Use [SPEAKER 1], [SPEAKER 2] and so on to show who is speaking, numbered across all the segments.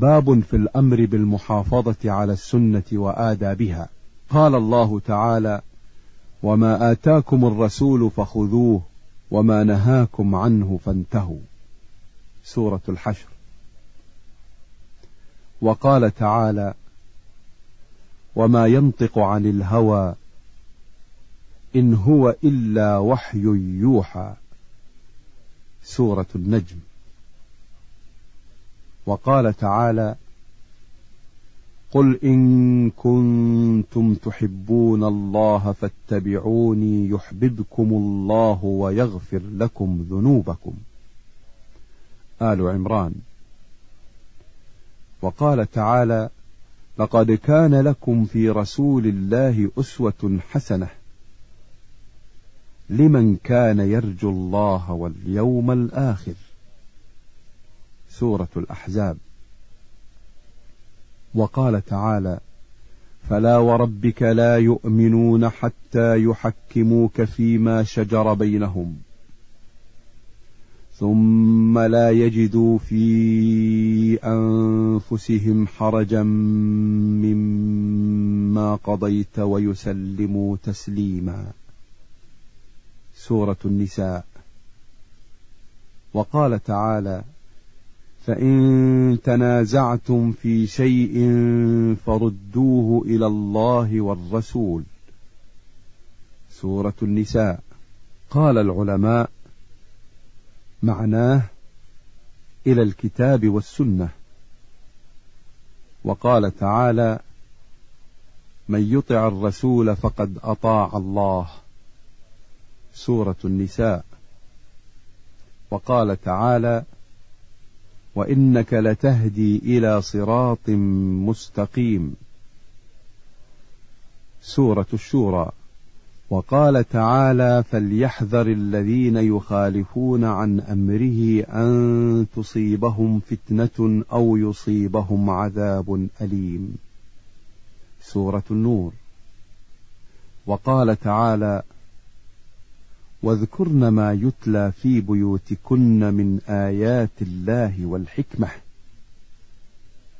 [SPEAKER 1] باب في الأمر بالمحافظة على السنة وآدابها. قال الله تعالى وما آتاكم الرسول فخذوه وما نهاكم عنه فانتهوا. سورة الحشر. وقال تعالى وما ينطق عن الهوى إن هو إلا وحي يوحى. سورة النجم. وقال تعالى قل إن كنتم تحبون الله فاتبعوني يحببكم الله ويغفر لكم ذنوبكم. آل عمران. وقال تعالى لقد كان لكم في رسول الله أسوة حسنة. لمن كان يرجو الله واليوم الآخر. سورة الأحزاب. وقال تعالى فلا وربك لا يؤمنون حتى يحكموك فيما شجر بينهم ثم لا يجدوا في أنفسهم حرجا مما قضيت ويسلموا تسليما. سورة النساء. وقال تعالى فإن تنازعتم في شيء فردوه إلى الله والرسول. سورة النساء. قال العلماء معناه إلى الكتاب والسنة. وقال تعالى من يطع الرسول فقد أطاع الله. سورة النساء. وقال تعالى وإنك لتهدي إلى صراط مستقيم. سورة الشورى. وقال تعالى فليحذر الذين يخالفون عن أمره أن تصيبهم فتنة أو يصيبهم عذاب أليم. سورة النور. وقال تعالى واذكرن ما يتلى في بيوتكن من آيات الله والحكمة.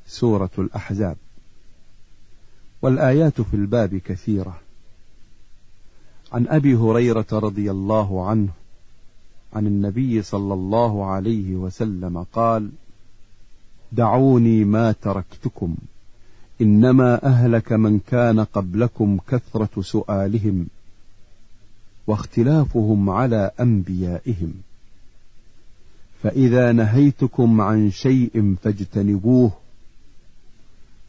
[SPEAKER 1] سورة الأحزاب. والآيات في الباب كثيرة. عن أبي هريرة رضي الله عنه عن النبي صلى الله عليه وسلم قال دعوني ما تركتكم إنما أهلك من كان قبلكم كثرة سؤالهم واختلافهم على أنبيائهم. فإذا نهيتكم عن شيء فاجتنبوه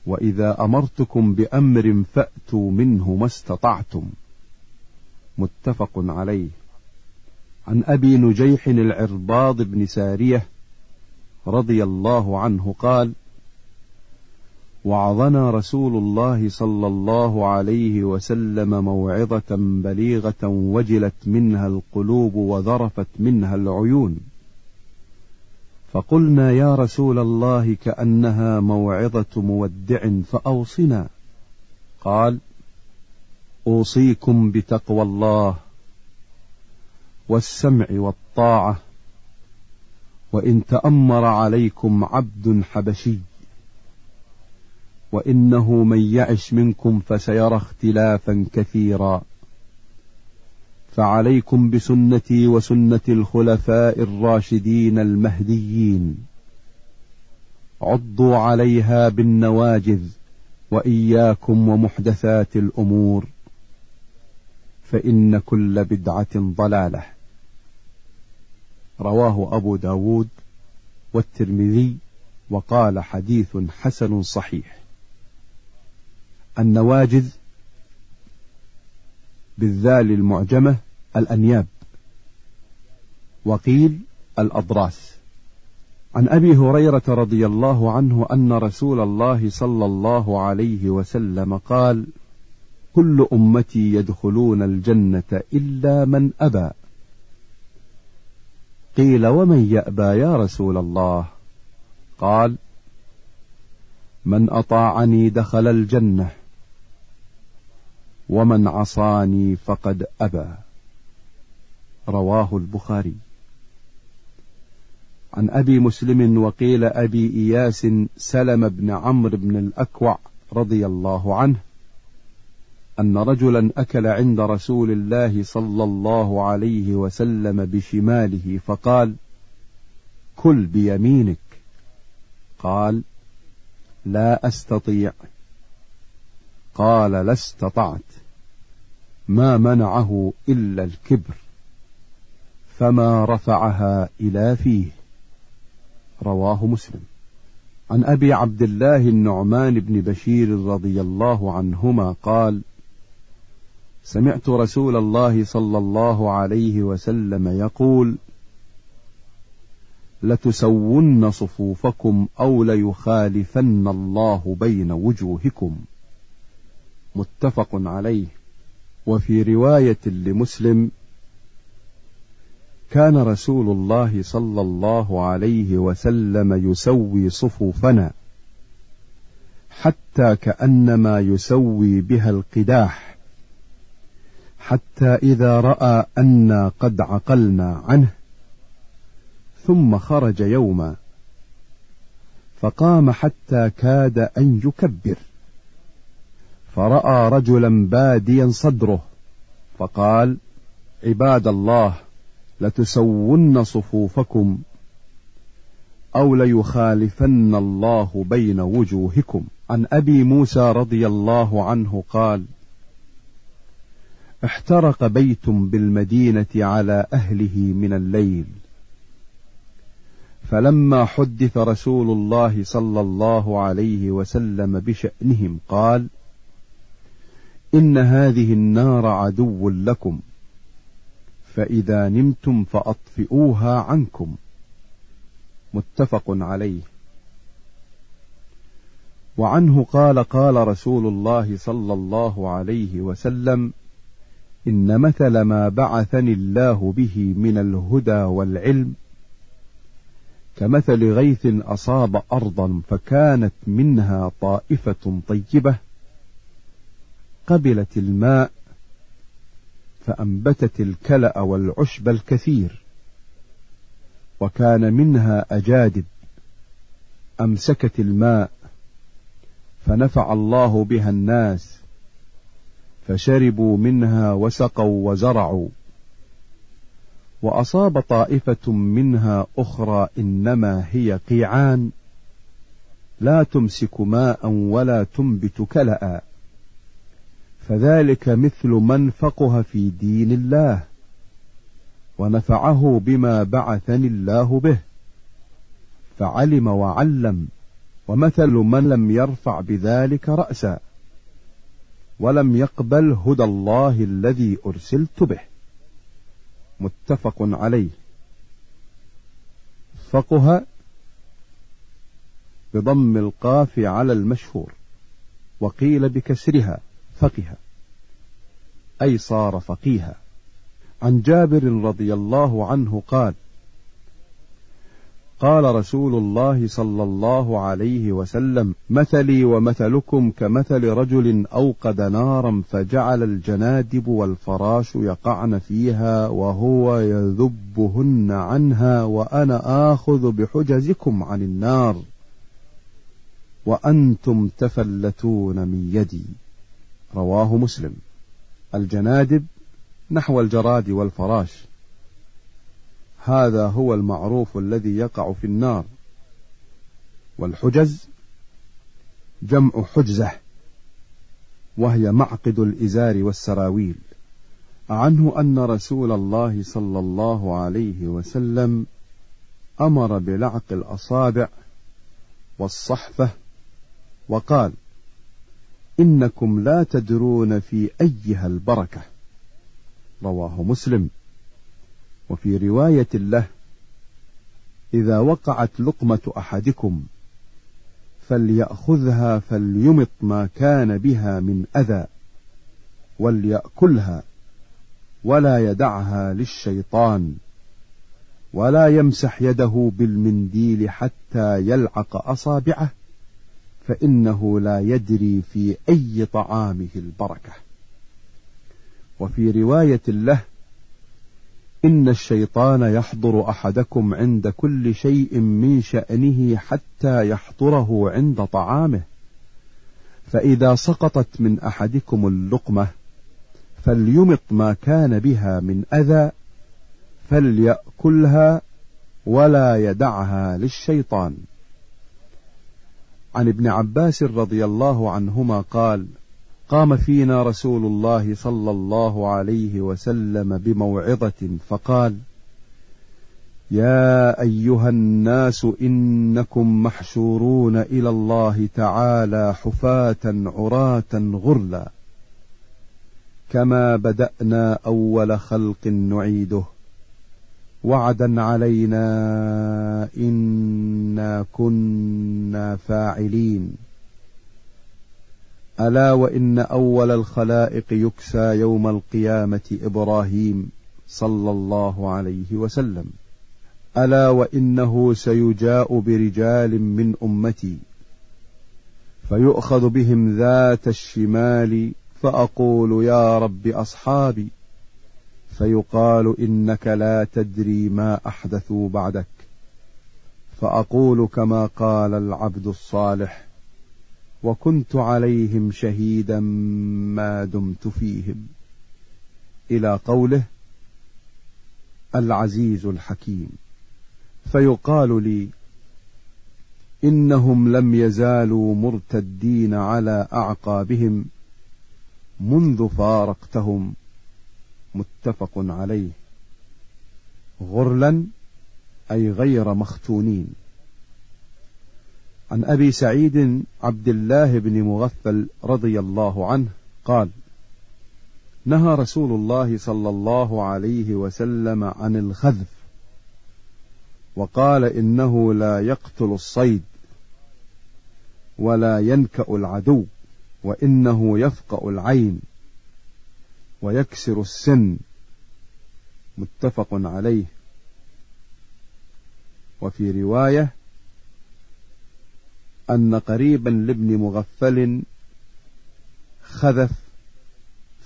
[SPEAKER 1] وإذا أمرتكم بأمر فأتوا منه ما استطعتم. متفق عليه. عن أبي نجيح العرباض بن سارية رضي الله عنه قال وعظنا رسول الله صلى الله عليه وسلم موعظة بليغة وجلت منها القلوب وذرفت منها العيون. فقلنا يا رسول الله كأنها موعظة مودع فأوصنا. قال أوصيكم بتقوى الله والسمع والطاعة وإن تأمر عليكم عبد حبشي. وإنه من يعش منكم فسيرى اختلافا كثيرا. فعليكم بسنتي وسنة الخلفاء الراشدين المهديين. عضوا عليها بالنواجذ وإياكم ومحدثات الأمور. فإن كل بدعة ضلالة. رواه أبو داود والترمذي وقال حديث حسن صحيح. النواجذ بالذال المعجمة الأنياب. وقيل الأضراس. عن أبي هريرة رضي الله عنه أن رسول الله صلى الله عليه وسلم قال كل أمتي يدخلون الجنة إلا من أبى. قيل ومن يأبى يا رسول الله؟ قال من أطاعني دخل الجنة. ومن عصاني فقد أبى رواه البخاري عن أبي مسلم وقيل أبي إياس سلم بن عمرو بن الأكوع رضي الله عنه أن رجلا أكل عند رسول الله صلى الله عليه وسلم بشماله فقال: كل بيمينك. قال: لا أستطيع. قال: لا استطعت. ما منعه إلا الكبر. فما رفعها إلى فيه. رواه مسلم. عن أبي عبد الله النعمان بن بشير رضي الله عنهما قال: سمعت رسول الله صلى الله عليه وسلم يقول لتسون صفوفكم أو ليخالفن الله بين وجوهكم متفق عليه وفي رواية لمسلم كان رسول الله صلى الله عليه وسلم يسوي صفوفنا حتى كأنما يسوي بها القداح حتى إذا رأى أنا قد عقلنا عنه ثم خرج يوما فقام حتى كاد أن يكبر. فرأى رجلا باديا صدره فقال عباد الله لتسون صفوفكم أو ليخالفن الله بين وجوهكم. عن أبي موسى رضي الله عنه قال احترق بيت بالمدينة على أهله من الليل. فلما حدث رسول الله صلى الله عليه وسلم بشأنهم قال إن هذه النار عدو لكم فإذا نمتم فأطفئوها عنكم. متفق عليه. وعنه قال قال رسول الله صلى الله عليه وسلم إن مثل ما بعثني الله به من الهدى والعلم كمثل غيث أصاب أرضا فكانت منها طائفة طيبة قبلت الماء فأنبتت الكلأ والعشب الكثير وكان منها أجادب أمسكت الماء فنفع الله بها الناس فشربوا منها وسقوا وزرعوا وأصاب طائفة منها أخرى إنما هي قيعان لا تمسك ماء ولا تنبت كلا. فذلك مثل من فقه في دين الله ونفعه بما بعثني الله به فعلم وعلم ومثل من لم يرفع بذلك رأسا ولم يقبل هدى الله الذي أرسلت به. متفق عليه. فقه بضم القاف على المشهور وقيل بكسرها. فقه أي صار فقيها. عن جابر رضي الله عنه قال قال رسول الله صلى الله عليه وسلم مثلي ومثلكم كمثل رجل أوقد نارا فجعل الجنادب والفراش يقعن فيها وهو يذبهن عنها وأنا آخذ بحجزكم عن النار وأنتم تفلتون من يدي. رواه مسلم. الجنادب نحو الجراد والفراش. هذا هو المعروف الذي يقع في النار. والحجز جمع حجزة وهي معقد الإزار والسراويل. عنه أن رسول الله صلى الله عليه وسلم أمر بلعق الأصابع والصحفة وقال إنكم لا تدرون في أيها البركة. رواه مسلم. وفي رواية له إذا وقعت لقمة أحدكم فليأخذها فليمط ما كان بها من أذى وليأكلها ولا يدعها للشيطان ولا يمسح يده بالمنديل حتى يلعق أصابعه. فإنه لا يدري في أي طعامه البركة. وفي رواية له إن الشيطان يحضر أحدكم عند كل شيء من شأنه حتى يحضره عند طعامه. فإذا سقطت من أحدكم اللقمة فليمط ما كان بها من أذى فليأكلها ولا يدعها للشيطان. عن ابن عباس رضي الله عنهما قال قام فينا رسول الله صلى الله عليه وسلم بموعظة فقال يا أيها الناس إنكم محشورون إلى الله تعالى حفاة عراة غرلا كما بدأنا أول خلق نعيده. وعدا علينا إنا كنا فاعلين. ألا وإن أول الخلائق يكسى يوم القيامة إبراهيم صلى الله عليه وسلم. ألا وإنه سيجاء برجال من أمتي فيؤخذ بهم ذات الشمال فأقول يا رب أصحابي فيقال إنك لا تدري ما أحدثوا بعدك. فأقول كما قال العبد الصالح وكنت عليهم شهيدا ما دمت فيهم. إلى قوله العزيز الحكيم. فيقال لي إنهم لم يزالوا مرتدين على أعقابهم منذ فارقتهم. متفق عليه. غرلا أي غير مختونين. عن أبي سعيد عبد الله بن مغفل رضي الله عنه قال نهى رسول الله صلى الله عليه وسلم عن الخذف وقال إنه لا يقتل الصيد ولا ينكأ العدو وإنه يفقأ العين. ويكسر السن. متفق عليه. وفي رواية أن قريبا لابن مغفل خذف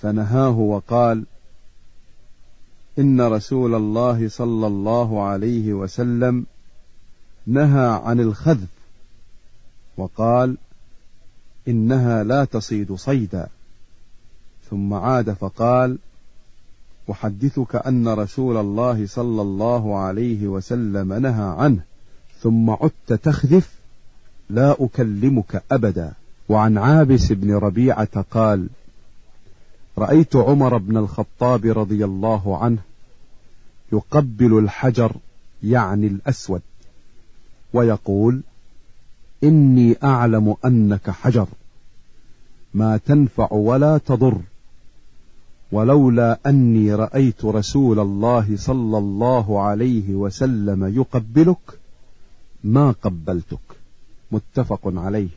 [SPEAKER 1] فنهاه وقال إن رسول الله صلى الله عليه وسلم نهى عن الخذف وقال إنها لا تصيد صيدا. ثم عاد فقال أحدثك أن رسول الله صلى الله عليه وسلم نهى عنه ثم عدت تخذف لا أكلمك أبدا. وعن عابس بن ربيعة قال رأيت عمر بن الخطاب رضي الله عنه يقبل الحجر يعني الأسود ويقول إني أعلم أنك حجر ما تنفع ولا تضر. ولولا أني رأيت رسول الله صلى الله عليه وسلم يقبلك ما قبلتك. متفق عليه.